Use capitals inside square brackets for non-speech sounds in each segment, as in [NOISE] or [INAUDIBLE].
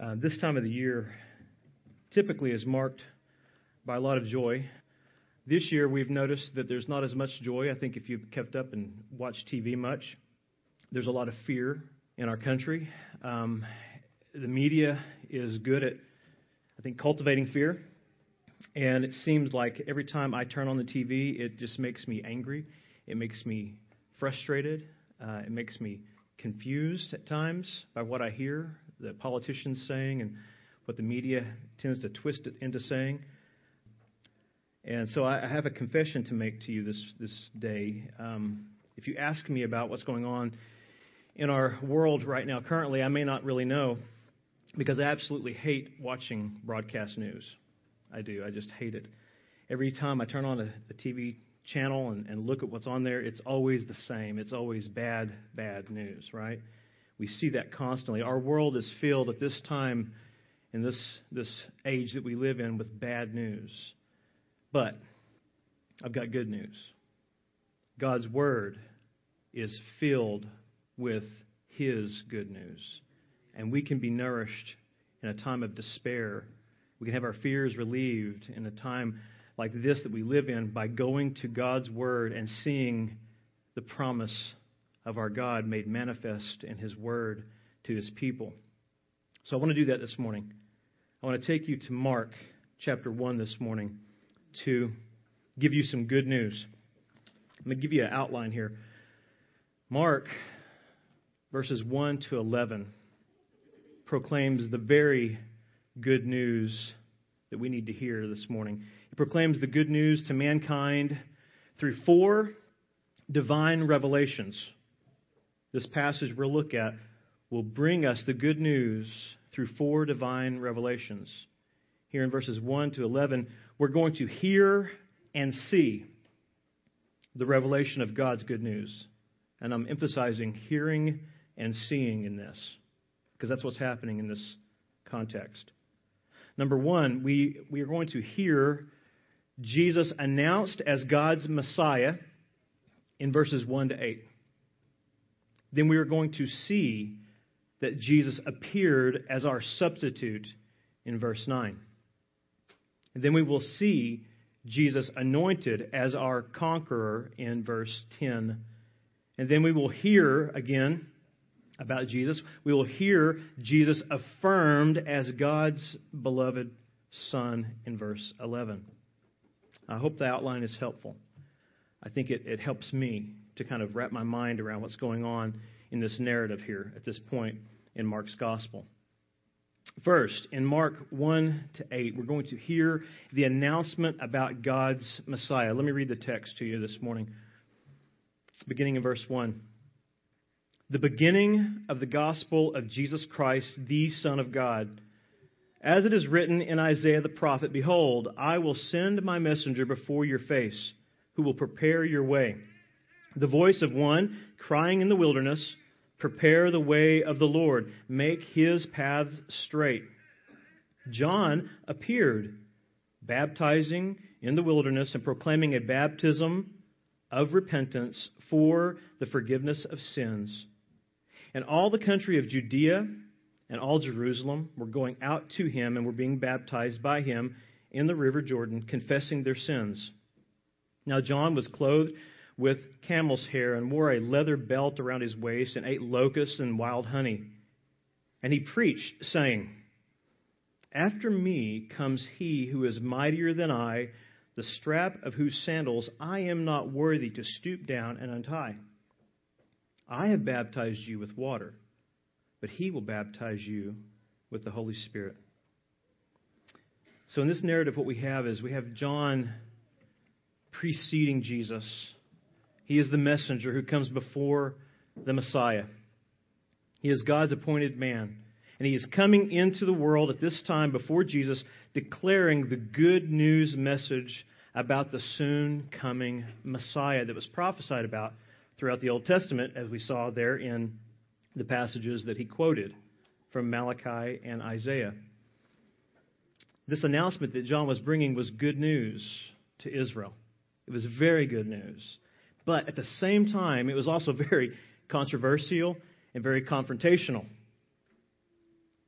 Uh, this time of the year typically is marked by a lot of joy. This year, we've noticed that there's not as much joy. I think if you've kept up and watched TV much, there's a lot of fear in our country. Um, the media is good at, I think, cultivating fear. And it seems like every time I turn on the TV, it just makes me angry. It makes me frustrated. Uh, it makes me confused at times by what I hear, the politicians saying, and what the media tends to twist it into saying. And so I I have a confession to make to you this, this day. Um, if you ask me about what's going on in our world right now, currently, I may not really know because I absolutely hate watching broadcast news. I do. I just hate it. Every time I turn on a, a TV channel and, and look at what's on there, it's always the same. It's always bad, bad news, right? We see that constantly. Our world is filled at this time in this, this age that we live in with bad news. But I've got good news. God's Word is filled with His good news. And we can be nourished in a time of despair. We can have our fears relieved in a time like this that we live in by going to God's Word and seeing the promise of our God made manifest in His Word to His people. So I want to do that this morning. I want to take you to Mark chapter 1 this morning to give you some good news. I'm going to give you an outline here. Mark, verses 1 to 11, proclaims the very good news that we need to hear this morning. He proclaims the good news to mankind through four divine revelations. This passage we'll look at will bring us the good news through four divine revelations. Here in verses 1 to 11, we're going to hear and see the revelation of God's good news. And I'm emphasizing hearing and seeing in this, because that's what's happening in this context. Number one, we, we are going to hear Jesus announced as God's Messiah in verses 1 to 8. Then we are going to see that Jesus appeared as our substitute in verse 9. And then we will see Jesus anointed as our conqueror in verse 10. And then we will hear again about Jesus. We will hear Jesus affirmed as God's beloved Son in verse 11. I hope the outline is helpful. I think it, it helps me to kind of wrap my mind around what's going on in this narrative here at this point in Mark's Gospel. First, in Mark 1 to 8, we're going to hear the announcement about God's Messiah. Let me read the text to you this morning, beginning in verse 1. The beginning of the gospel of Jesus Christ, the Son of God. As it is written in Isaiah the prophet, Behold, I will send my messenger before your face, who will prepare your way. The voice of one crying in the wilderness, Prepare the way of the Lord, make his paths straight. John appeared, baptizing in the wilderness and proclaiming a baptism of repentance for the forgiveness of sins. And all the country of Judea and all Jerusalem were going out to him and were being baptized by him in the river Jordan, confessing their sins. Now John was clothed with camel's hair and wore a leather belt around his waist and ate locusts and wild honey. And he preached, saying, After me comes he who is mightier than I, the strap of whose sandals I am not worthy to stoop down and untie. I have baptized you with water, but he will baptize you with the Holy Spirit. So, in this narrative, what we have is we have John preceding Jesus he is the messenger who comes before the Messiah. He is God's appointed man. And he is coming into the world at this time before Jesus, declaring the good news message about the soon coming Messiah that was prophesied about throughout the Old Testament, as we saw there in the passages that he quoted from Malachi and Isaiah. This announcement that John was bringing was good news to Israel. It was very good news. But at the same time, it was also [LAUGHS] very controversial and very confrontational.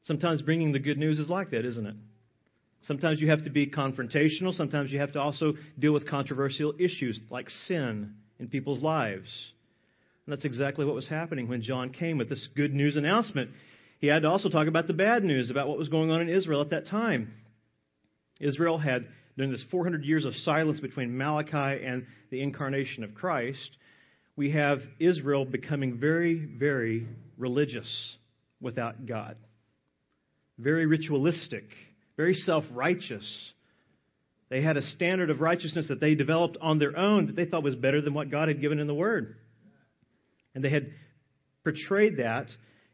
Sometimes bringing the good news is like that, isn't it? Sometimes you have to be confrontational. Sometimes you have to also deal with controversial issues like sin in people's lives. And that's exactly what was happening when John came with this good news announcement. He had to also talk about the bad news about what was going on in Israel at that time. Israel had, during this 400 years of silence between Malachi and the incarnation of Christ, we have Israel becoming very, very religious without God, very ritualistic, very self righteous. They had a standard of righteousness that they developed on their own that they thought was better than what God had given in the Word. And they had portrayed that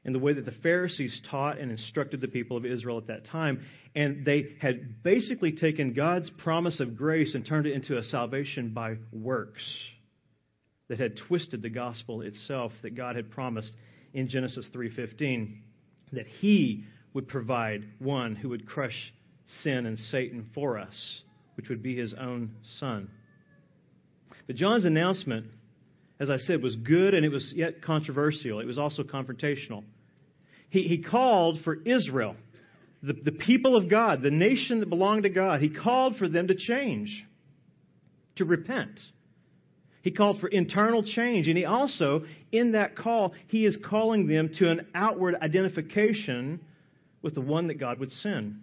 in the way that the Pharisees taught and instructed the people of Israel at that time. And they had basically taken God's promise of grace and turned it into a salvation by works that had twisted the gospel itself that God had promised in Genesis 3:15 that he would provide one who would crush sin and Satan for us, which would be his own son. But John's announcement, as I said, was good and it was yet controversial. It was also confrontational. He, he called for Israel, the, the people of God, the nation that belonged to God. He called for them to change, to repent. He called for internal change. And he also, in that call, he is calling them to an outward identification with the one that God would send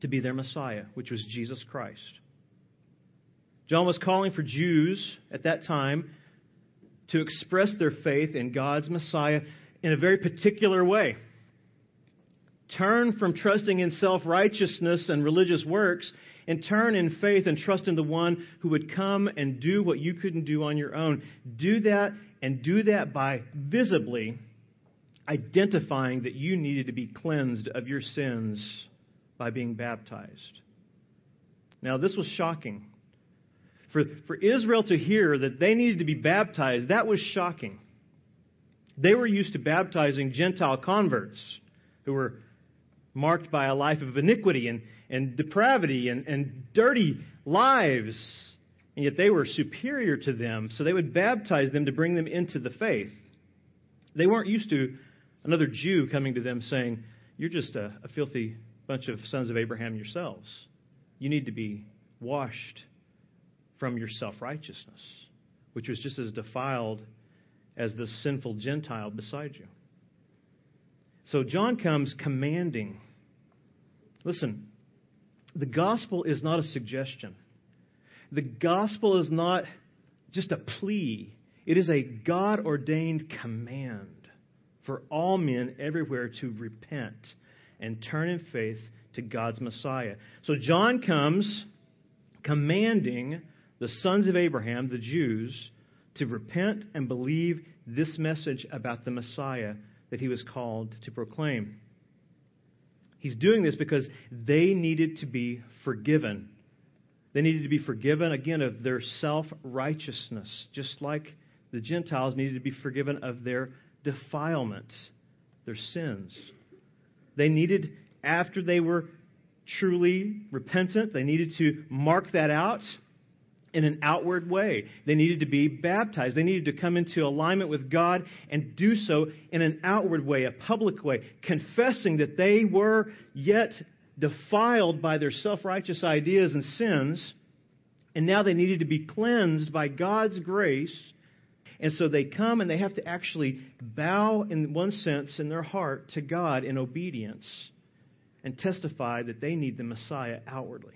to be their Messiah, which was Jesus Christ. John was calling for Jews at that time to express their faith in God's Messiah in a very particular way. Turn from trusting in self righteousness and religious works and turn in faith and trust in the one who would come and do what you couldn't do on your own. Do that and do that by visibly identifying that you needed to be cleansed of your sins by being baptized. Now, this was shocking. For, for Israel to hear that they needed to be baptized, that was shocking. They were used to baptizing Gentile converts who were marked by a life of iniquity and, and depravity and, and dirty lives. And yet they were superior to them, so they would baptize them to bring them into the faith. They weren't used to another Jew coming to them saying, You're just a, a filthy bunch of sons of Abraham yourselves. You need to be washed from your self righteousness, which was just as defiled as the sinful Gentile beside you. So John comes commanding. Listen, the gospel is not a suggestion. The gospel is not just a plea. It is a God ordained command for all men everywhere to repent and turn in faith to God's Messiah. So John comes commanding the sons of Abraham, the Jews, to repent and believe this message about the Messiah that he was called to proclaim. He's doing this because they needed to be forgiven. They needed to be forgiven, again, of their self righteousness, just like the Gentiles needed to be forgiven of their defilement, their sins. They needed, after they were truly repentant, they needed to mark that out in an outward way. They needed to be baptized. They needed to come into alignment with God and do so in an outward way, a public way, confessing that they were yet defiled by their self righteous ideas and sins. And now they needed to be cleansed by God's grace. And so they come and they have to actually bow, in one sense, in their heart to God in obedience and testify that they need the Messiah outwardly.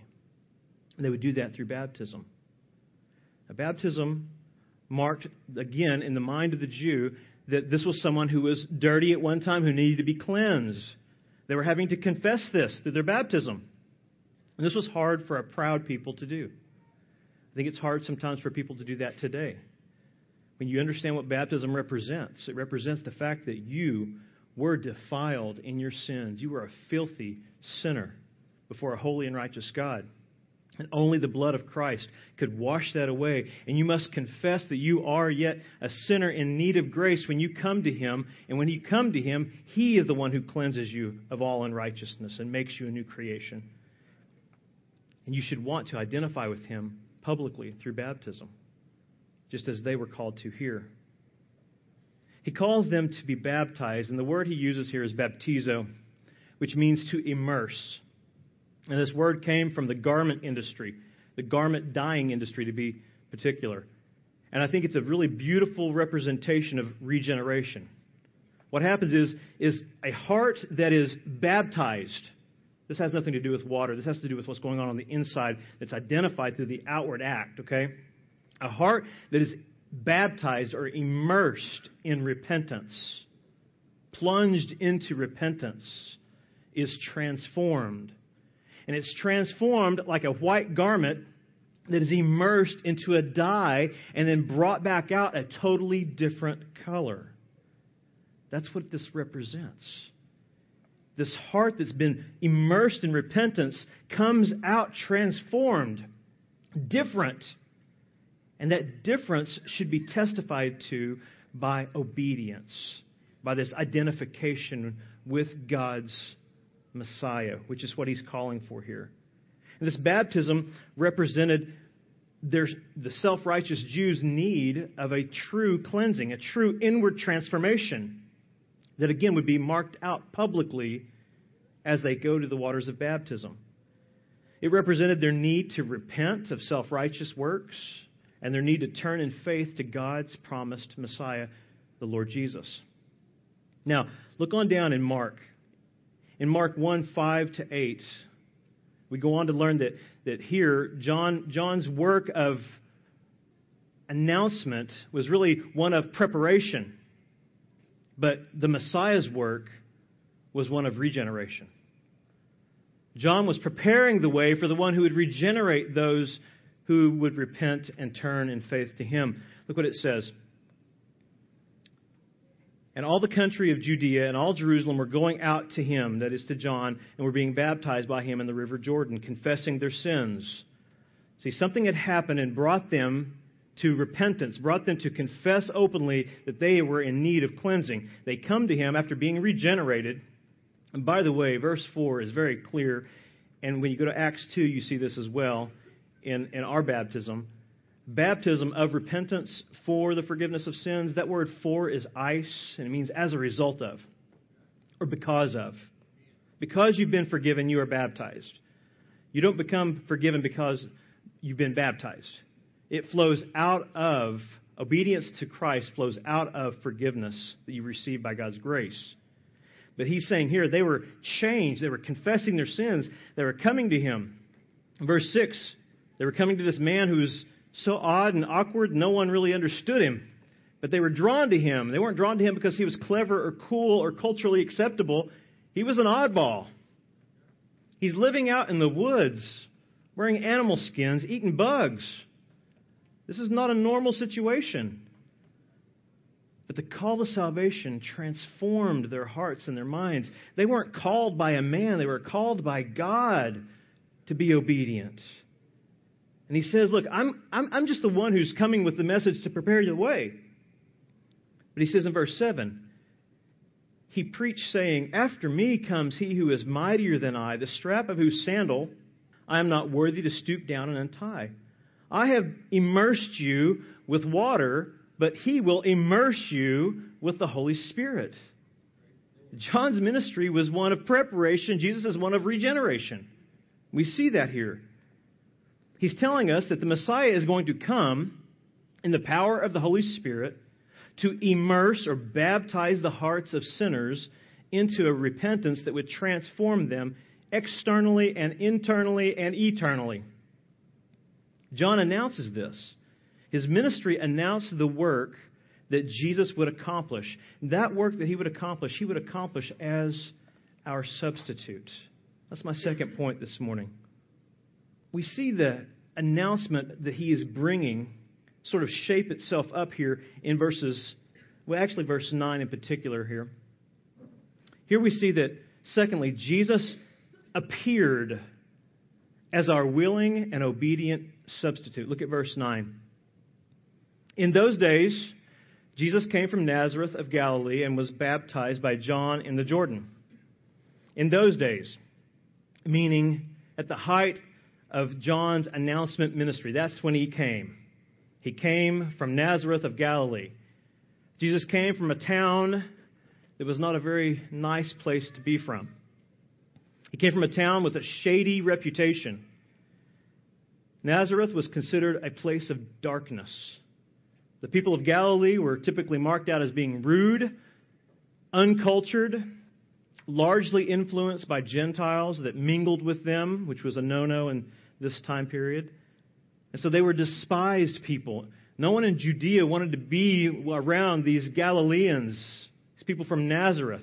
And they would do that through baptism. A baptism marked, again, in the mind of the Jew, that this was someone who was dirty at one time, who needed to be cleansed. They were having to confess this through their baptism. And this was hard for a proud people to do. I think it's hard sometimes for people to do that today. When you understand what baptism represents, it represents the fact that you were defiled in your sins. You were a filthy sinner before a holy and righteous God. And only the blood of Christ could wash that away. And you must confess that you are yet a sinner in need of grace when you come to Him. And when you come to Him, He is the one who cleanses you of all unrighteousness and makes you a new creation. And you should want to identify with Him publicly through baptism, just as they were called to here. He calls them to be baptized, and the word he uses here is baptizo, which means to immerse. And this word came from the garment industry, the garment dyeing industry to be particular. And I think it's a really beautiful representation of regeneration. What happens is, is a heart that is baptized. This has nothing to do with water. This has to do with what's going on on the inside that's identified through the outward act, okay? A heart that is baptized or immersed in repentance, plunged into repentance, is transformed. And it's transformed like a white garment that is immersed into a dye and then brought back out a totally different color. That's what this represents. This heart that's been immersed in repentance comes out transformed, different. And that difference should be testified to by obedience, by this identification with God's Messiah, which is what he's calling for here. And this baptism represented their, the self righteous Jews' need of a true cleansing, a true inward transformation that again would be marked out publicly as they go to the waters of baptism. It represented their need to repent of self righteous works and their need to turn in faith to God's promised Messiah, the Lord Jesus. Now, look on down in Mark. In Mark 1 5 to 8, we go on to learn that, that here, John, John's work of announcement was really one of preparation. But the Messiah's work was one of regeneration. John was preparing the way for the one who would regenerate those who would repent and turn in faith to him. Look what it says. And all the country of Judea and all Jerusalem were going out to him, that is to John, and were being baptized by him in the river Jordan, confessing their sins. See, something had happened and brought them to repentance, brought them to confess openly that they were in need of cleansing. They come to him after being regenerated. And by the way, verse 4 is very clear. And when you go to Acts 2, you see this as well in, in our baptism baptism of repentance for the forgiveness of sins, that word for is eis, and it means as a result of, or because of. Because you've been forgiven, you are baptized. You don't become forgiven because you've been baptized. It flows out of, obedience to Christ flows out of forgiveness that you receive by God's grace. But he's saying here they were changed. They were confessing their sins. They were coming to him. Verse 6, they were coming to this man who's so odd and awkward, no one really understood him. But they were drawn to him. They weren't drawn to him because he was clever or cool or culturally acceptable. He was an oddball. He's living out in the woods, wearing animal skins, eating bugs. This is not a normal situation. But the call to salvation transformed their hearts and their minds. They weren't called by a man, they were called by God to be obedient. And he says, Look, I'm, I'm, I'm just the one who's coming with the message to prepare the way. But he says in verse 7, he preached, saying, After me comes he who is mightier than I, the strap of whose sandal I am not worthy to stoop down and untie. I have immersed you with water, but he will immerse you with the Holy Spirit. John's ministry was one of preparation, Jesus is one of regeneration. We see that here. He's telling us that the Messiah is going to come in the power of the Holy Spirit to immerse or baptize the hearts of sinners into a repentance that would transform them externally and internally and eternally. John announces this. His ministry announced the work that Jesus would accomplish. That work that he would accomplish, he would accomplish as our substitute. That's my second point this morning we see the announcement that he is bringing sort of shape itself up here in verses, well, actually, verse 9 in particular here. Here we see that, secondly, Jesus appeared as our willing and obedient substitute. Look at verse 9. In those days, Jesus came from Nazareth of Galilee and was baptized by John in the Jordan. In those days, meaning at the height of John's announcement ministry. That's when he came. He came from Nazareth of Galilee. Jesus came from a town that was not a very nice place to be from. He came from a town with a shady reputation. Nazareth was considered a place of darkness. The people of Galilee were typically marked out as being rude, uncultured, largely influenced by Gentiles that mingled with them, which was a no no in this time period. And so they were despised people. No one in Judea wanted to be around these Galileans, these people from Nazareth.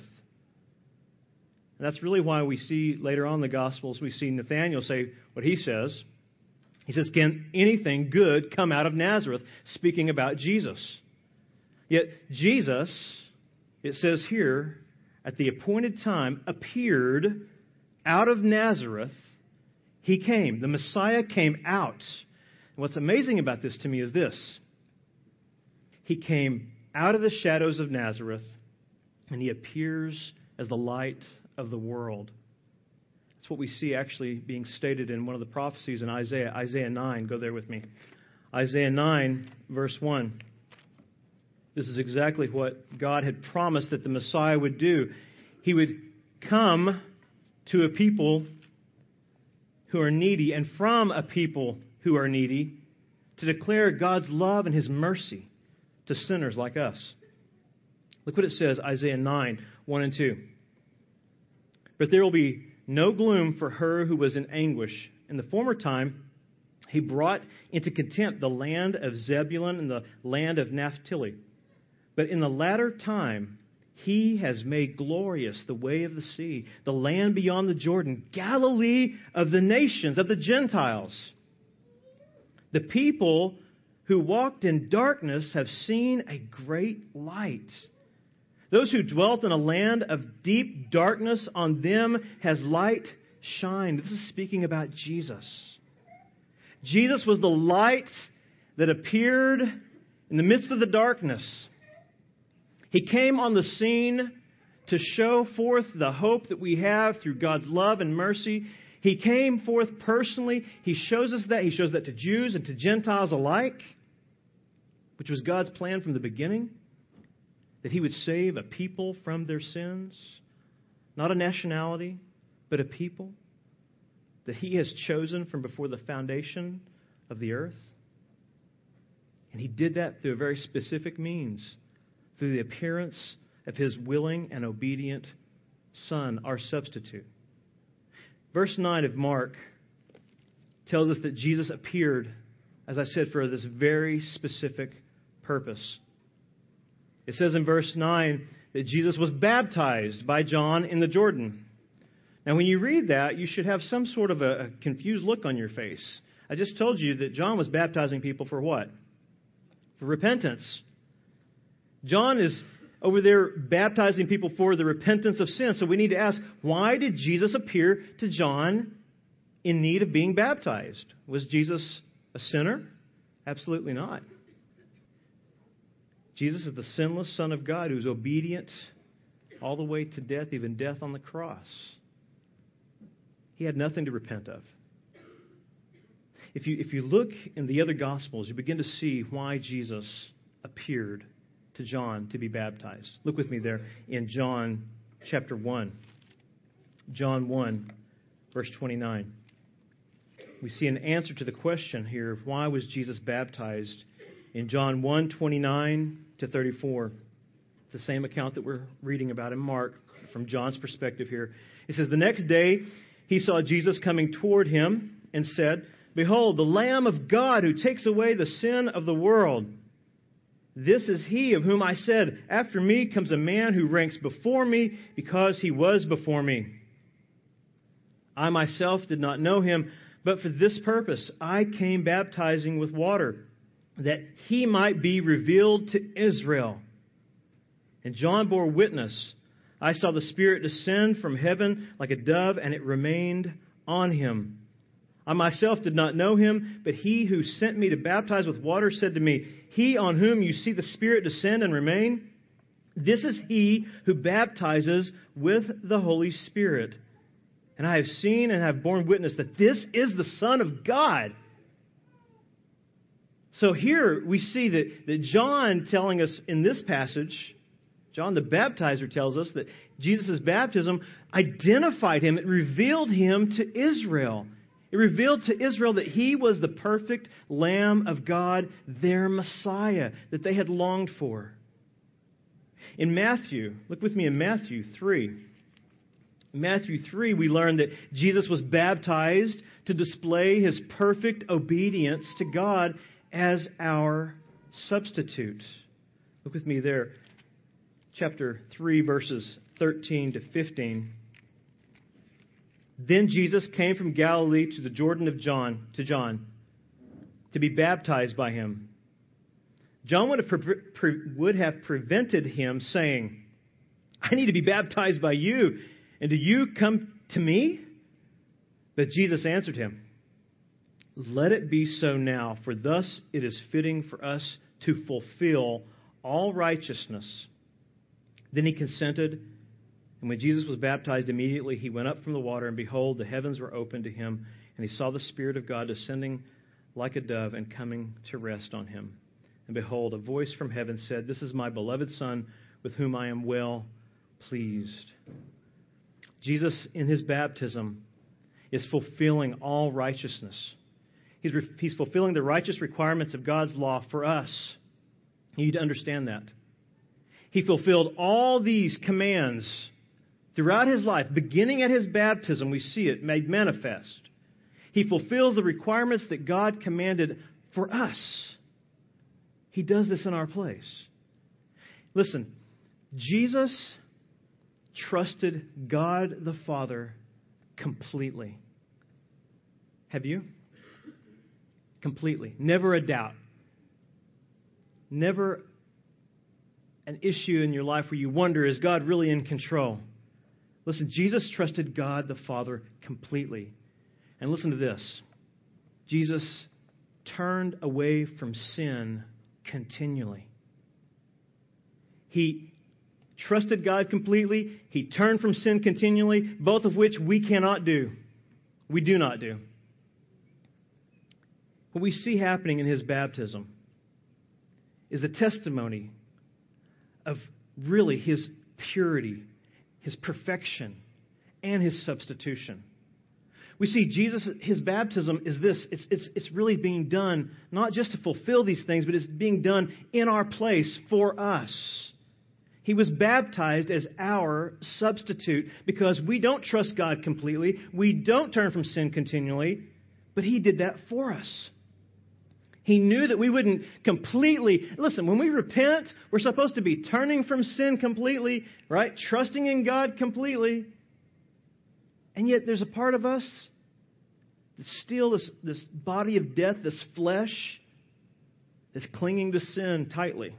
And that's really why we see later on in the Gospels, we see Nathanael say what he says. He says, Can anything good come out of Nazareth? Speaking about Jesus. Yet Jesus, it says here, at the appointed time, appeared out of Nazareth. He came. The Messiah came out. What's amazing about this to me is this He came out of the shadows of Nazareth, and he appears as the light of the world. That's what we see actually being stated in one of the prophecies in Isaiah, Isaiah 9. Go there with me. Isaiah 9, verse 1. This is exactly what God had promised that the Messiah would do. He would come to a people who are needy and from a people who are needy to declare God's love and his mercy to sinners like us. Look what it says, Isaiah 9, 1 and 2. But there will be no gloom for her who was in anguish. In the former time, he brought into contempt the land of Zebulun and the land of Naphtali. But in the latter time, he has made glorious the way of the sea, the land beyond the Jordan, Galilee of the nations, of the Gentiles. The people who walked in darkness have seen a great light. Those who dwelt in a land of deep darkness, on them has light shined. This is speaking about Jesus. Jesus was the light that appeared in the midst of the darkness. He came on the scene to show forth the hope that we have through God's love and mercy. He came forth personally. He shows us that. He shows that to Jews and to Gentiles alike, which was God's plan from the beginning that he would save a people from their sins, not a nationality, but a people that he has chosen from before the foundation of the earth. And he did that through a very specific means, through the appearance of his willing and obedient Son, our substitute. Verse 9 of Mark tells us that Jesus appeared, as I said, for this very specific purpose. It says in verse 9 that Jesus was baptized by John in the Jordan. Now, when you read that, you should have some sort of a, confused look on your face. I just told you that John was baptizing people for what? For repentance. John is over there baptizing people for the repentance of sin. So we need to ask, why did Jesus appear to John in need of being baptized? Was Jesus a sinner? Absolutely not. Jesus is the sinless Son of God who's obedient all the way to death, even death on the cross. He had nothing to repent of. If you, if you look in the other Gospels, you begin to see why Jesus appeared to John to be baptized. Look with me there in John chapter 1. John 1, verse 29. We see an answer to the question here of why was Jesus baptized in John 1 29 to 34. It's the same account that we're reading about in Mark from John's perspective here. It says, The next day he saw Jesus coming toward him and said, Behold, the Lamb of God who takes away the sin of the world. This is he of whom I said, After me comes a man who ranks before me because he was before me. I myself did not know him, but for this purpose I came baptizing with water that he might be revealed to Israel. And John bore witness. I saw the Spirit descend from heaven like a dove, and it remained on him. I myself did not know him, but he who sent me to baptize with water said to me, He on whom you see the Spirit descend and remain, this is he who baptizes with the Holy Spirit. And I have seen and have borne witness that this is the Son of God. So here we see that, that John telling us in this passage, John the baptizer tells us that Jesus' baptism identified him, it revealed him to Israel. It revealed to Israel that he was the perfect Lamb of God, their Messiah, that they had longed for. In Matthew, look with me in Matthew 3. In Matthew 3, we learn that Jesus was baptized to display his perfect obedience to God as our substitute. Look with me there, chapter 3, verses 13 to 15. Then Jesus came from Galilee to the Jordan of John to John to be baptized by him. John would have, pre- pre- would have prevented him, saying, I need to be baptized by you, and do you come to me? But Jesus answered him, Let it be so now, for thus it is fitting for us to fulfill all righteousness. Then he consented, and when Jesus was baptized, immediately he went up from the water, and behold, the heavens were opened to him, and he saw the Spirit of God descending like a dove and coming to rest on him. And behold, a voice from heaven said, This is my beloved Son, with whom I am well pleased. Jesus, in his baptism, is fulfilling all righteousness. He's, re- he's fulfilling the righteous requirements of God's law for us. You need to understand that. He fulfilled all these commands throughout his life, beginning at his baptism. We see it made manifest. He fulfills the requirements that God commanded for us. He does this in our place. Listen, Jesus trusted God the Father completely. Have you? Completely. Never a doubt. Never an issue in your life where you wonder, is God really in control? Listen, Jesus trusted God the Father completely. And listen to this Jesus turned away from sin continually. He trusted God completely. He turned from sin continually, both of which we cannot do. We do not do. What we see happening in his baptism is a testimony of really his purity, his perfection, and his substitution. We see Jesus, his baptism is this it's, it's, it's really being done not just to fulfill these things, but it's being done in our place for us. He was baptized as our substitute because we don't trust God completely. We don't turn from sin continually, but He did that for us. He knew that we wouldn't completely. Listen, when we repent, we're supposed to be turning from sin completely, right? Trusting in God completely. And yet there's a part of us that's still this, this body of death, this flesh, that's clinging to sin tightly.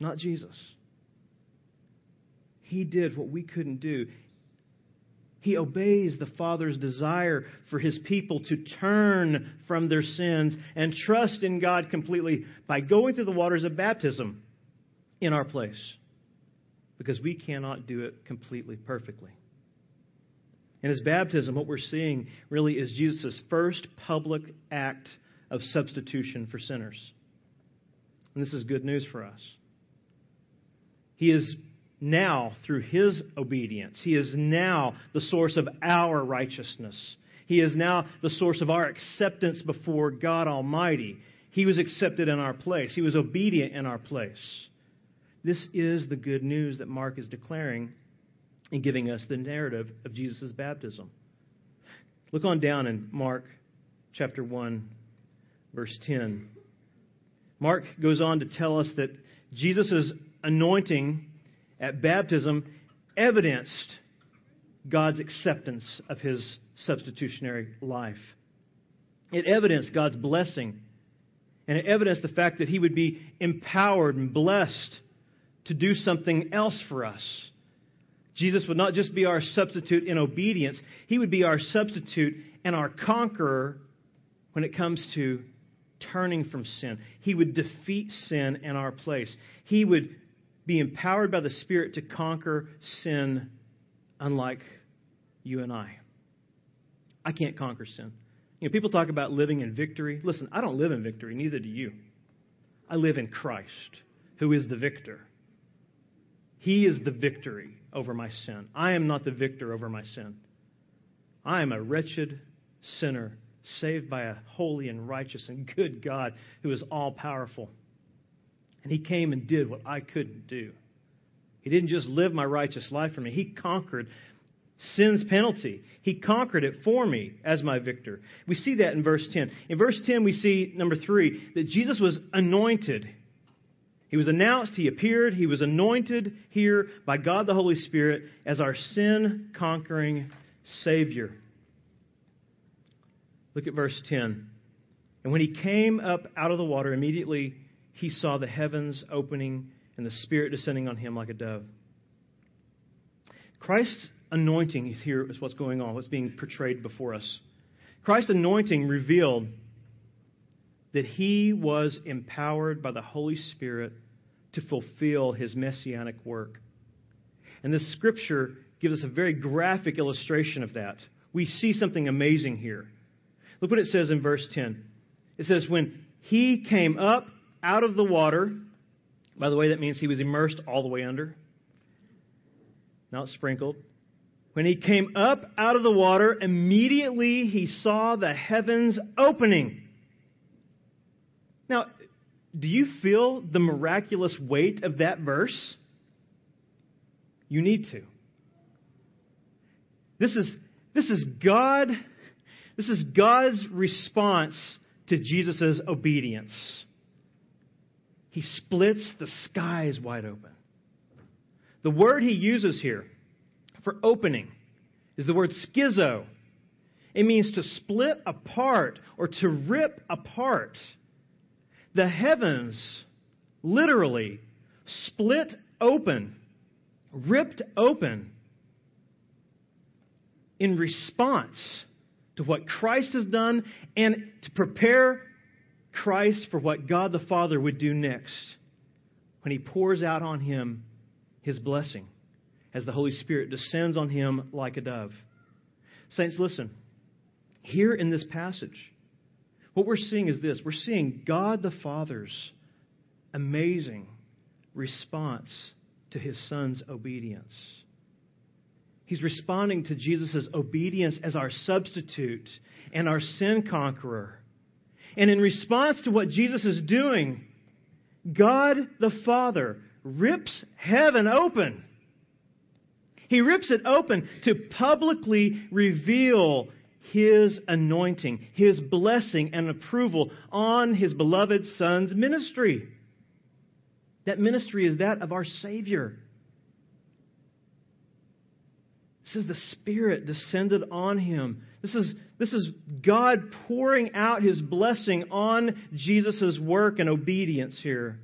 Not Jesus. He did what we couldn't do. He obeys the Father's desire for his people to turn from their sins and trust in God completely by going through the waters of baptism in our place. Because we cannot do it completely, perfectly. In his baptism, what we're seeing really is Jesus' first public act of substitution for sinners. And this is good news for us. He is now, through his obedience, he is now the source of our righteousness. He is now the source of our acceptance before God Almighty. He was accepted in our place, he was obedient in our place. This is the good news that Mark is declaring and giving us the narrative of Jesus' baptism. Look on down in Mark chapter 1, verse 10. Mark goes on to tell us that Jesus' anointing at baptism evidenced God's acceptance of his substitutionary life. It evidenced God's blessing. And it evidenced the fact that he would be empowered and blessed to do something else for us. Jesus would not just be our substitute in obedience, he would be our substitute and our conqueror when it comes to turning from sin. He would defeat sin in our place. He would be empowered by the Spirit to conquer sin, unlike you and I. I can't conquer sin. You know, people talk about living in victory. Listen, I don't live in victory, neither do you. I live in Christ, who is the victor. He is the victory over my sin. I am not the victor over my sin. I am a wretched sinner saved by a holy and righteous and good God who is all powerful. And He came and did what I couldn't do. He didn't just live my righteous life for me, He conquered sin's penalty. He conquered it for me as my victor. We see that in verse 10. In verse 10, we see, number three, that Jesus was anointed. He was announced, he appeared, he was anointed here by God the Holy Spirit as our sin conquering Savior. Look at verse 10. And when he came up out of the water, immediately he saw the heavens opening and the Spirit descending on him like a dove. Christ's anointing here is what's going on, what's being portrayed before us. Christ's anointing revealed that he was empowered by the Holy Spirit to fulfill his messianic work. And this scripture gives us a very graphic illustration of that. We see something amazing here. Look what it says in verse 10. It says, When he came up out of the water, by the way, that means he was immersed all the way under, not sprinkled. When he came up out of the water, immediately he saw the heavens opening. Now, do you feel the miraculous weight of that verse? You need to. This is, this is God, this is God's response to Jesus' obedience. He splits the skies wide open. The word he uses here for opening is the word schizo. It means to split apart or to rip apart. The heavens literally split open, ripped open in response to what Christ has done and to prepare Christ for what God the Father would do next when he pours out on him his blessing as the Holy Spirit descends on him like a dove. Saints, listen. Here in this passage, what we're seeing is this we're seeing God the Father's amazing response to his Son's obedience. He's responding to Jesus' obedience as our substitute and our sin conqueror. And in response to what Jesus is doing, God the Father rips heaven open he rips it open to publicly reveal his anointing, his blessing and approval on his beloved Son's ministry. That ministry is that of our Savior. This is the Spirit descended on him. This is, this is God pouring out his blessing on Jesus' work and obedience here.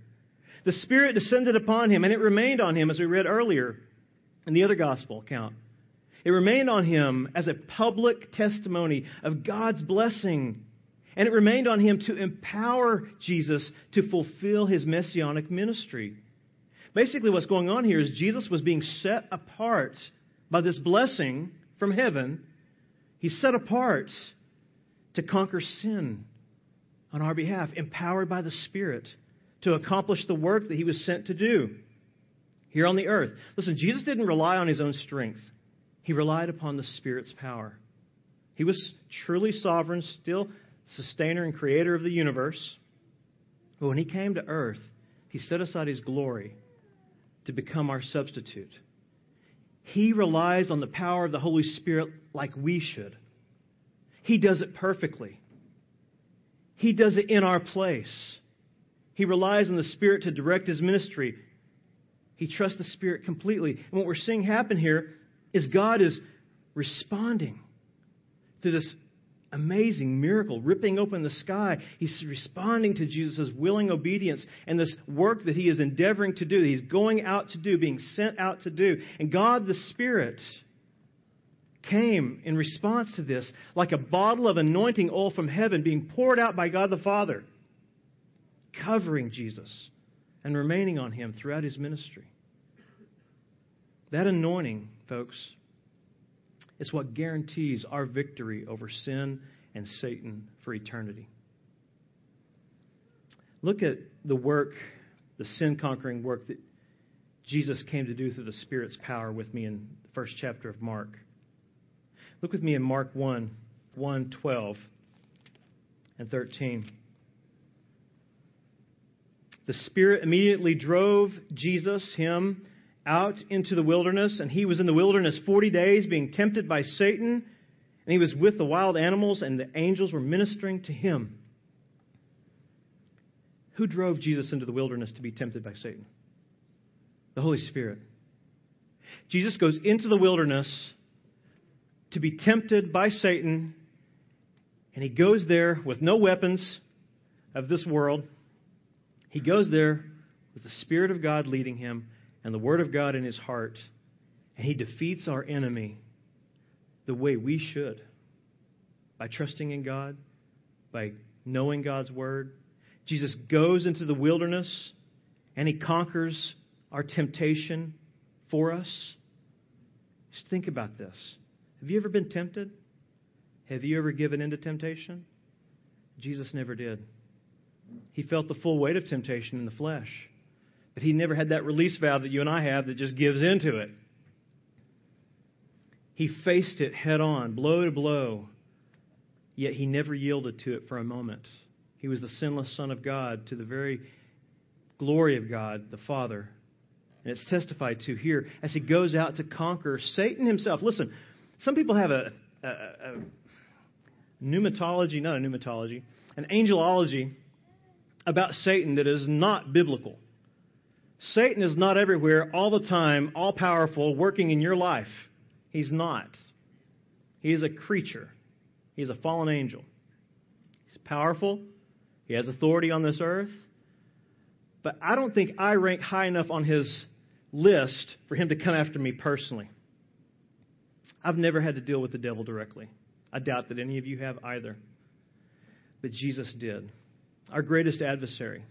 The Spirit descended upon him, and it remained on him, as we read earlier in the other gospel account. It remained on him as a public testimony of God's blessing. And it remained on him to empower Jesus to fulfill his messianic ministry. Basically, what's going on here is Jesus was being set apart by this blessing from heaven. He's set apart to conquer sin on our behalf, empowered by the Spirit to accomplish the work that he was sent to do here on the earth. Listen, Jesus didn't rely on his own strength, he relied upon the Spirit's power. He was truly sovereign, still sustainer and creator of the universe. But when he came to earth, he set aside his glory to become our substitute. He relies on the power of the Holy Spirit like we should. He does it perfectly. He does it in our place. He relies on the Spirit to direct his ministry he trusts the Spirit completely. And what we're seeing happen here is God is responding to this amazing miracle, ripping open the sky. He's responding to Jesus' willing obedience and this work that he is endeavoring to do, he's going out to do, being sent out to do. And God the Spirit came in response to this like a bottle of anointing oil from heaven being poured out by God the Father, covering Jesus and remaining on him throughout his ministry. That anointing, folks, is what guarantees our victory over sin and Satan for eternity. Look at the work, the sin conquering work that Jesus came to do through the Spirit's power with me in the first chapter of Mark. Look with me in Mark 1 1 12 and 13. The Spirit immediately drove Jesus, him, out into the wilderness, and he was in the wilderness 40 days, being tempted by Satan. And he was with the wild animals, and the angels were ministering to him. Who drove Jesus into the wilderness to be tempted by Satan? The Holy Spirit. Jesus goes into the wilderness to be tempted by Satan, and he goes there with no weapons of this world. He goes there with the Spirit of God leading him and the Word of God in his heart, and he defeats our enemy the way we should by trusting in God, by knowing God's Word. Jesus goes into the wilderness and he conquers our temptation for us. Just think about this. Have you ever been tempted? Have you ever given in to temptation? Jesus never did. He felt the full weight of temptation in the flesh, but he never had that release valve that you and I have that just gives into it. He faced it head on, blow to blow, yet he never yielded to it for a moment. He was the sinless Son of God to the very glory of God, the Father. And it's testified to here as he goes out to conquer Satan himself. Listen, some people have a, a, a pneumatology, not a pneumatology, an angelology about Satan that is not biblical. Satan is not everywhere, all the time, all powerful, working in your life. He's not. He is a creature, he is a fallen angel. He's powerful, he has authority on this earth. But I don't think I rank high enough on his list for him to come after me personally. I've never had to deal with the devil directly. I doubt that any of you have either. But Jesus did. Our greatest adversary,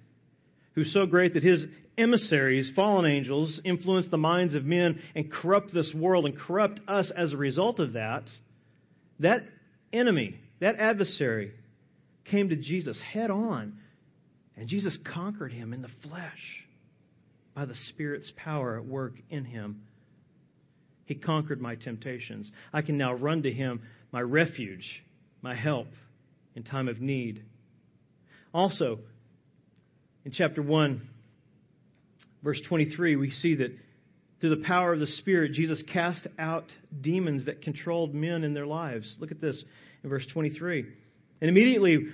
who's so great that his emissaries, fallen angels, influence the minds of men and corrupt this world and corrupt us as a result of that. That enemy, that adversary, came to Jesus head on, and Jesus conquered him in the flesh by the Spirit's power at work in him. He conquered my temptations. I can now run to him, my refuge, my help in time of need. Also, in chapter 1, verse 23, we see that through the power of the Spirit, Jesus cast out demons that controlled men in their lives. Look at this in verse 23. And immediately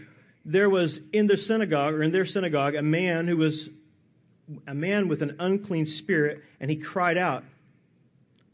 there was in the synagogue, or in their synagogue, a man who was a man with an unclean spirit, and he cried out,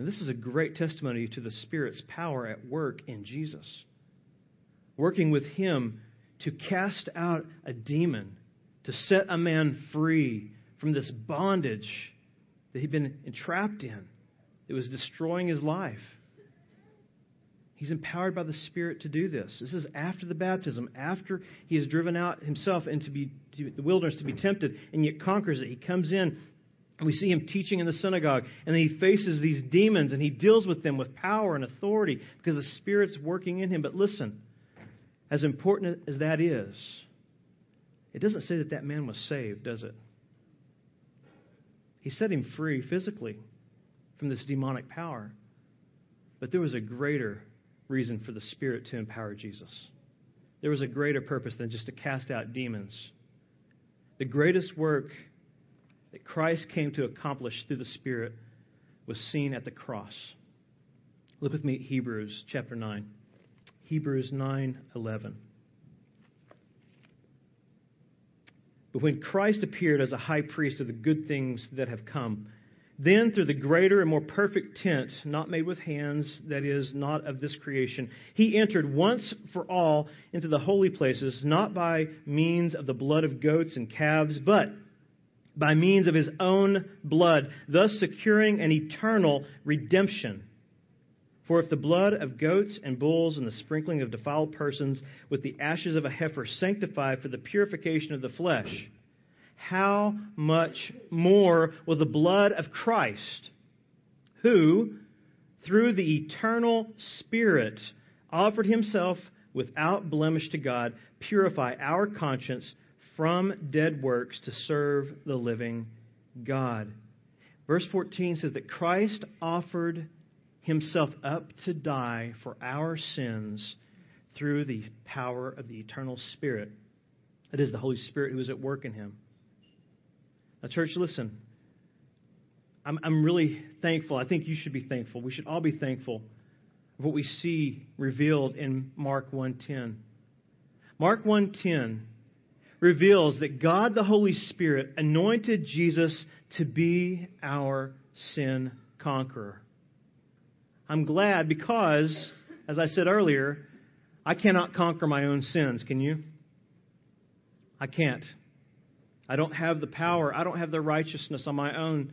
And this is a great testimony to the Spirit's power at work in Jesus. Working with him to cast out a demon, to set a man free from this bondage that he'd been entrapped in. It was destroying his life. He's empowered by the Spirit to do this. This is after the baptism, after he has driven out himself into be, the wilderness to be tempted, and yet conquers it. He comes in, we see him teaching in the synagogue, and then he faces these demons, and he deals with them with power and authority because the Spirit's working in him. But listen, as important as that is, it doesn't say that that man was saved, does it? He set him free physically from this demonic power. But there was a greater reason for the Spirit to empower Jesus. There was a greater purpose than just to cast out demons. The greatest work that Christ came to accomplish through the Spirit was seen at the cross. Look with me at Hebrews chapter 9. Hebrews 9:11. But when Christ appeared as a high priest of the good things that have come, then, through the greater and more perfect tent, not made with hands, that is, not of this creation, he entered once for all into the holy places, not by means of the blood of goats and calves, but by means of his own blood, thus securing an eternal redemption. For if the blood of goats and bulls and the sprinkling of defiled persons with the ashes of a heifer sanctify for the purification of the flesh, how much more will the blood of Christ, who, through the eternal Spirit, offered himself without blemish to God, purify our conscience from dead works to serve the living God. Verse 14 says that Christ offered himself up to die for our sins through the power of the eternal Spirit. It is the Holy Spirit who is at work in him. Now, church, listen. I'm, I'm really thankful. I think you should be thankful. We should all be thankful of what we see revealed in Mark 1:10. Mark 1:10 reveals that God the Holy Spirit anointed Jesus to be our sin conqueror. I'm glad because, as I said earlier, I cannot conquer my own sins. Can you? I can't. I don't have the power, I don't have the righteousness on my own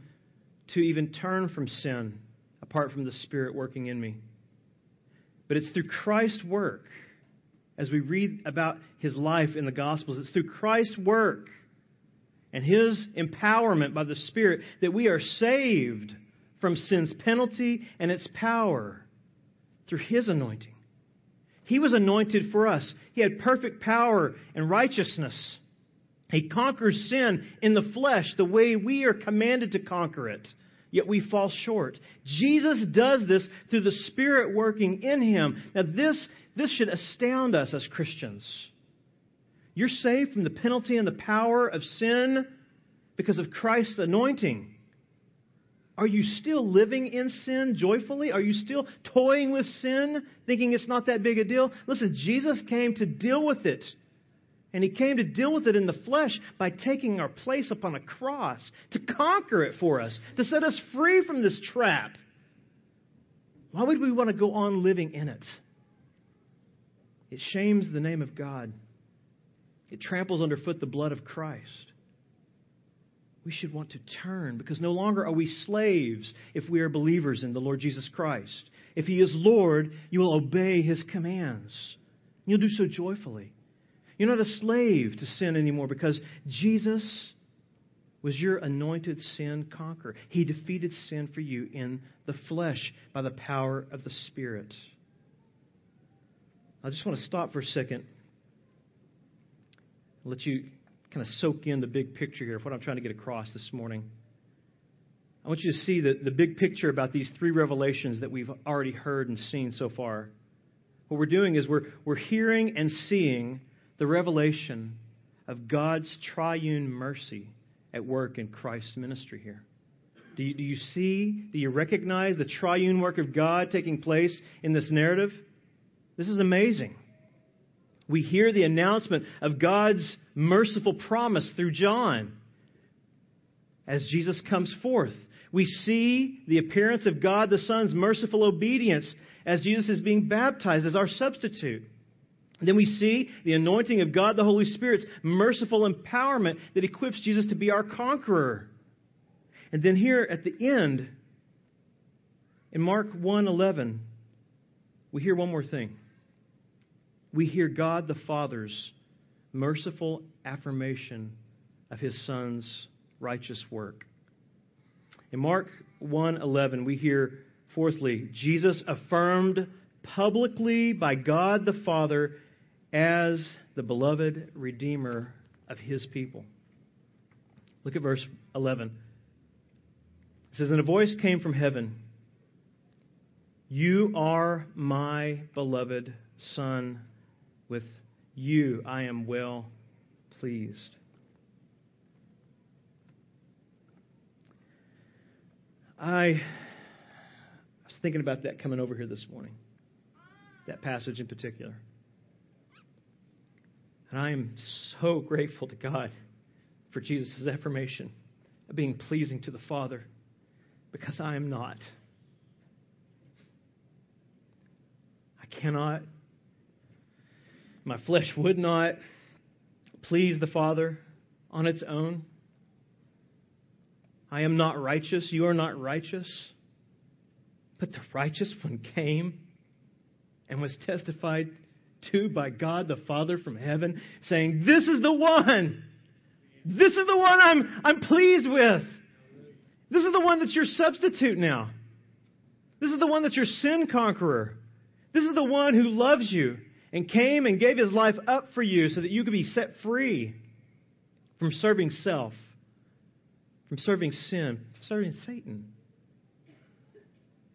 to even turn from sin apart from the Spirit working in me. But it's through Christ's work as we read about his life in the Gospels. It's through Christ's work and his empowerment by the Spirit that we are saved from sin's penalty and its power through his anointing. He was anointed for us, he had perfect power and righteousness. He conquers sin in the flesh the way we are commanded to conquer it yet we fall short. Jesus does this through the Spirit working in him. Now, this, this should astound us as Christians. You're saved from the penalty and the power of sin because of Christ's anointing. Are you still living in sin joyfully? Are you still toying with sin, thinking it's not that big a deal? Listen, Jesus came to deal with it. And he came to deal with it in the flesh by taking our place upon a cross, to conquer it for us, to set us free from this trap. Why would we want to go on living in it? It shames the name of God, it tramples underfoot the blood of Christ. We should want to turn because no longer are we slaves if we are believers in the Lord Jesus Christ. If He is Lord, you will obey His commands. You'll do so joyfully. You're not a slave to sin anymore because Jesus was your anointed sin conqueror. He defeated sin for you in the flesh by the power of the Spirit. I just want to stop for a second. Let you kind of soak in the big picture here of what I'm trying to get across this morning. I want you to see the, the big picture about these three revelations that we've already heard and seen so far. What we're doing is we're, we're hearing and seeing the revelation of God's triune mercy at work in Christ's ministry here. Do you, do you see, do you recognize the triune work of God taking place in this narrative? This is amazing. We hear the announcement of God's merciful promise through John as Jesus comes forth. We see the appearance of God the Son's merciful obedience as Jesus is being baptized as our substitute. Then we see the anointing of God the Holy Spirit's merciful empowerment that equips Jesus to be our conqueror. And then here at the end, in Mark 1:11, we hear one more thing. We hear God the Father's merciful affirmation of his son's righteous work. In Mark 1:11, we hear fourthly, Jesus affirmed publicly by God the Father as the beloved Redeemer of his people. Look at verse 11. It says, And a voice came from heaven You are my beloved Son. With you I am well pleased. I was thinking about that coming over here this morning, that passage in particular. And I am so grateful to God for Jesus' affirmation of being pleasing to the Father because I am not. I cannot, my flesh would not please the Father on its own. I am not righteous, you are not righteous. But the righteous one came and was testified to by God the Father from heaven, saying, This is the one. This is the one I'm, I'm pleased with. This is the one that's your substitute now. This is the one that's your sin conqueror. This is the one who loves you and came and gave his life up for you so that you could be set free from serving self, from serving sin, serving Satan.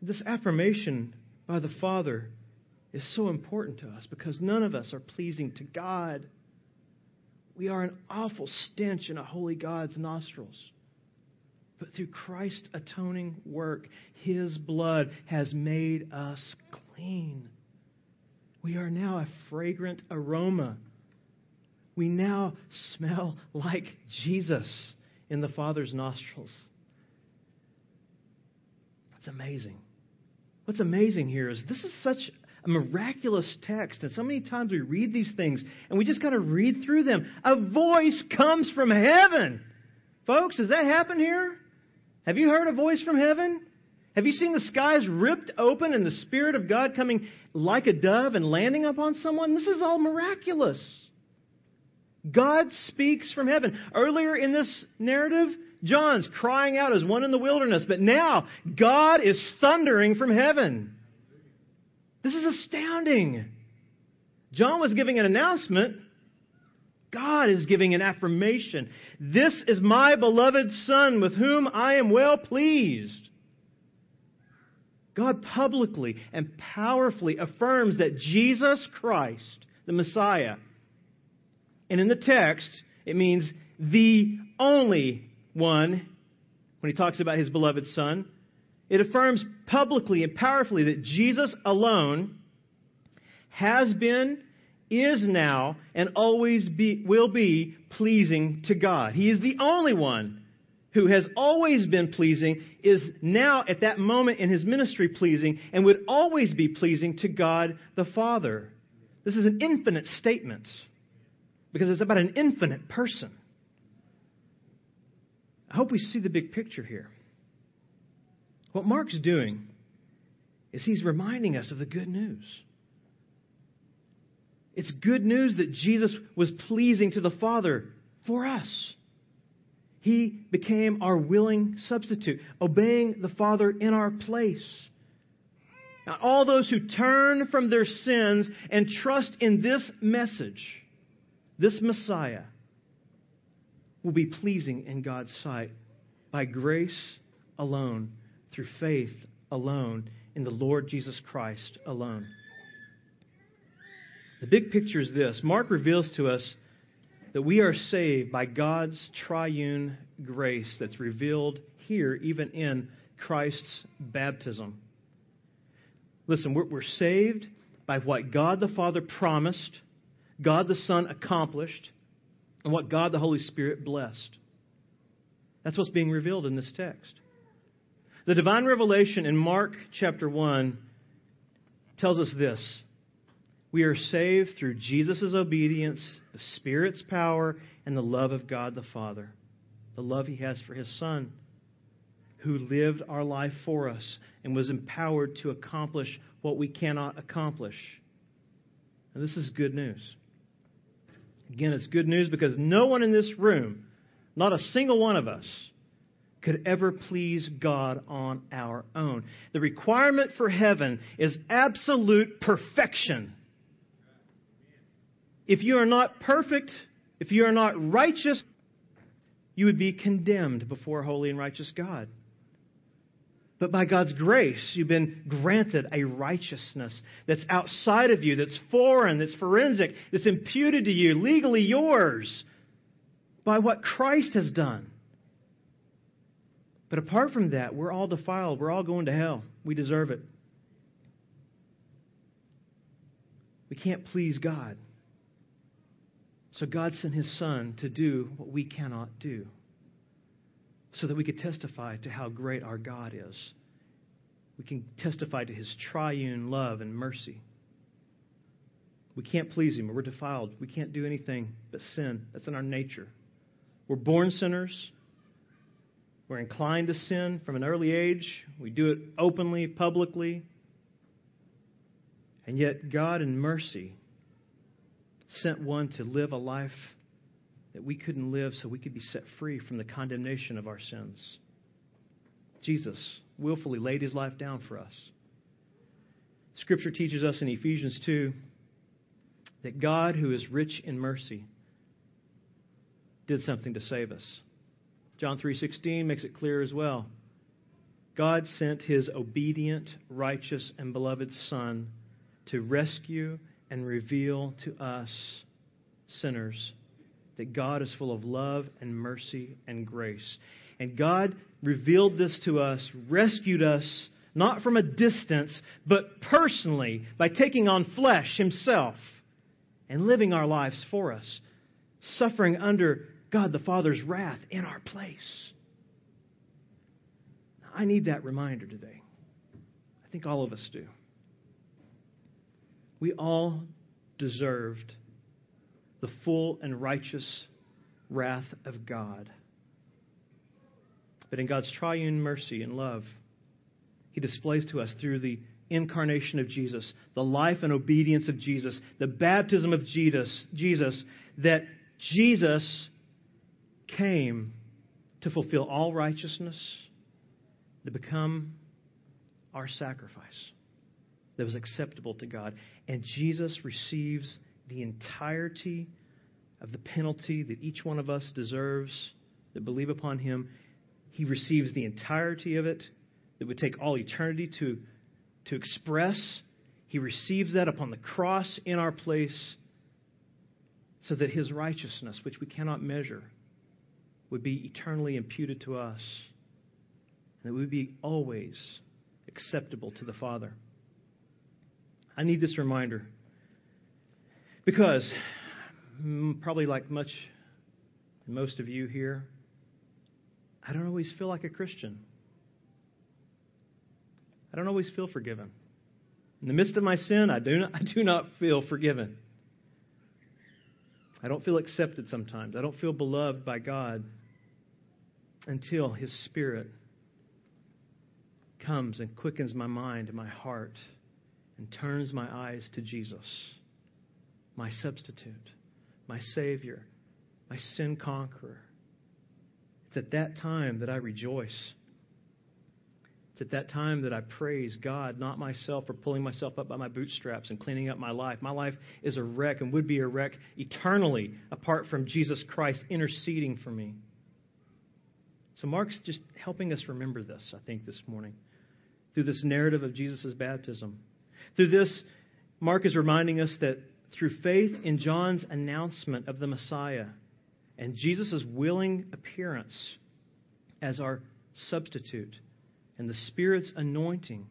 This affirmation by the Father is so important to us because none of us are pleasing to God. We are an awful stench in a holy God's nostrils. But through Christ's atoning work, His blood has made us clean. We are now a fragrant aroma. We now smell like Jesus in the Father's nostrils. That's amazing. What's amazing here is this is such a miraculous text, and so many times we read these things and we just kind of read through them. A voice comes from heaven. Folks, does that happen here? Have you heard a voice from heaven? Have you seen the skies ripped open and the Spirit of God coming like a dove and landing upon someone? This is all miraculous. God speaks from heaven. Earlier in this narrative, John's crying out as one in the wilderness, but now God is thundering from heaven. This is astounding. John was giving an announcement. God is giving an affirmation. This is my beloved Son with whom I am well pleased. God publicly and powerfully affirms that Jesus Christ, the Messiah, and in the text, it means the only one, when he talks about his beloved Son, it affirms publicly and powerfully that Jesus alone has been, is now, and always be, will be pleasing to God. He is the only one who has always been pleasing, is now at that moment in his ministry pleasing, and would always be pleasing to God the Father. This is an infinite statement because it's about an infinite person. I hope we see the big picture here. What Mark's doing is he's reminding us of the good news. It's good news that Jesus was pleasing to the Father for us. He became our willing substitute, obeying the Father in our place. Now, all those who turn from their sins and trust in this message, this Messiah, will be pleasing in God's sight by grace alone through faith alone in the Lord Jesus Christ alone. The big picture is this Mark reveals to us that we are saved by God's triune grace that's revealed here, even in Christ's baptism. Listen, we're, we're saved by what God the Father promised, God the Son accomplished, and what God the Holy Spirit blessed. That's what's being revealed in this text. The divine revelation in Mark chapter 1 tells us this We are saved through Jesus' obedience, the Spirit's power, and the love of God the Father, the love He has for His Son, who lived our life for us and was empowered to accomplish what we cannot accomplish. And this is good news. Again, it's good news because no one in this room, not a single one of us, could ever please God on our own. The requirement for heaven is absolute perfection. If you are not perfect, if you are not righteous, you would be condemned before holy and righteous God. But by God's grace, you've been granted a righteousness that's outside of you, that's foreign, that's forensic, that's imputed to you, legally yours, by what Christ has done. But apart from that, we're all defiled. We're all going to hell. We deserve it. We can't please God. So God sent His Son to do what we cannot do so that we could testify to how great our God is. We can testify to His triune love and mercy. We can't please Him. We're defiled. We can't do anything but sin. That's in our nature. We're born sinners. We're inclined to sin from an early age. We do it openly, publicly. And yet, God, in mercy, sent one to live a life that we couldn't live so we could be set free from the condemnation of our sins. Jesus willfully laid his life down for us. Scripture teaches us in Ephesians 2 that God, who is rich in mercy, did something to save us. John 3:16 makes it clear as well. God sent his obedient, righteous, and beloved son to rescue and reveal to us sinners that God is full of love and mercy and grace. And God revealed this to us, rescued us, not from a distance, but personally by taking on flesh himself and living our lives for us, suffering under God the Father's wrath in our place. I need that reminder today. I think all of us do. We all deserved the full and righteous wrath of God. But in God's triune mercy and love, He displays to us through the incarnation of Jesus, the life and obedience of Jesus, the baptism of Jesus, Jesus that Jesus came to fulfill all righteousness, to become our sacrifice that was acceptable to God. And Jesus receives the entirety of the penalty that each one of us deserves that believe upon him. He receives the entirety of it that would take all eternity to, to express. He receives that upon the cross in our place so that his righteousness, which we cannot measure, would be eternally imputed to us and that we would be always acceptable to the Father. I need this reminder because, mm, probably like much, most of you here, I don't always feel like a Christian. I don't always feel forgiven. In the midst of my sin, I do not, [LAUGHS] I do not feel forgiven. I don't feel accepted sometimes. I don't feel beloved by God until His Spirit comes and quickens my mind and my heart and turns my eyes to Jesus my substitute, my Savior, my sin conqueror. It's at that time that I rejoice. It's at that time that I praise God, not myself for pulling myself up by my bootstraps and cleaning up my life. My life is a wreck and would be a wreck eternally apart from Jesus Christ interceding for me. So, Mark's just helping us remember this, I think, this morning through this narrative of Jesus' baptism. Through this, Mark is reminding us that through faith in John's announcement of the Messiah and Jesus' willing appearance as our substitute and the Spirit's anointing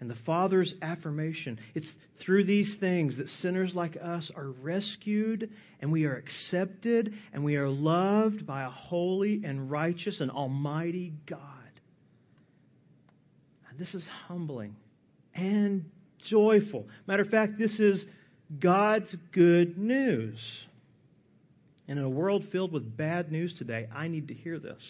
and the Father's affirmation. It's through these things that sinners like us are rescued and we are accepted and we are loved by a holy and righteous and almighty God. this is humbling and joyful. Matter of fact, this is God's good news. And in a world filled with bad news today, I need to hear this.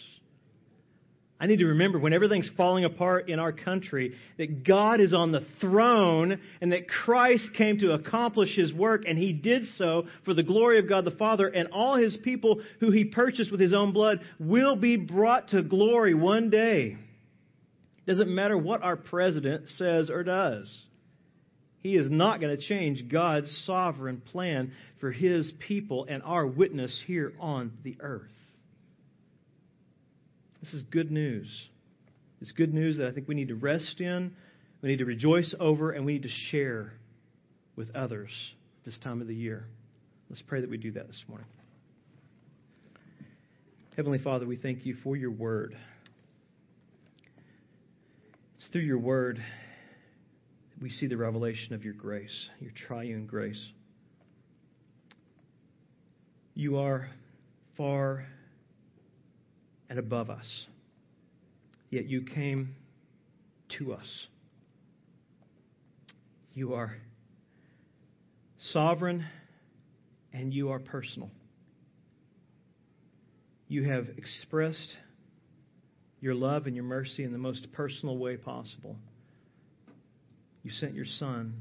I need to remember when everything's falling apart in our country that God is on the throne and that Christ came to accomplish his work and he did so for the glory of God the Father and all his people who he purchased with his own blood will be brought to glory one day. Doesn't matter what our president says or does. He is not going to change God's sovereign plan for his people and our witness here on the earth. This is good news. It's good news that I think we need to rest in, we need to rejoice over, and we need to share with others this time of the year. Let's pray that we do that this morning. Heavenly Father, we thank you for your word. It's through your word that we see the revelation of your grace, your triune grace. You are far and above us, yet you came to us. You are sovereign and you are personal. You have expressed your love and your mercy in the most personal way possible. You sent your Son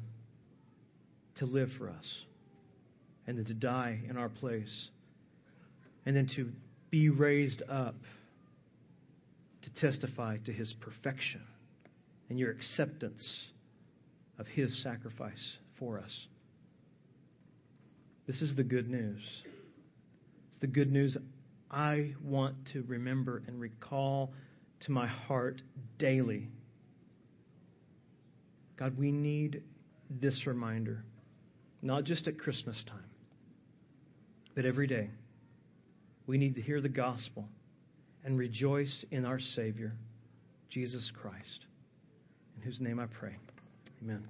to live for us and then to die in our place and then to be raised up testify to his perfection and your acceptance of his sacrifice for us. This is the good news. It's the good news I want to remember and recall to my heart daily. God, we need this reminder, not just at Christmas time, but every day. We need to hear the gospel and rejoice in our Savior, Jesus Christ, in whose name I pray. Amen.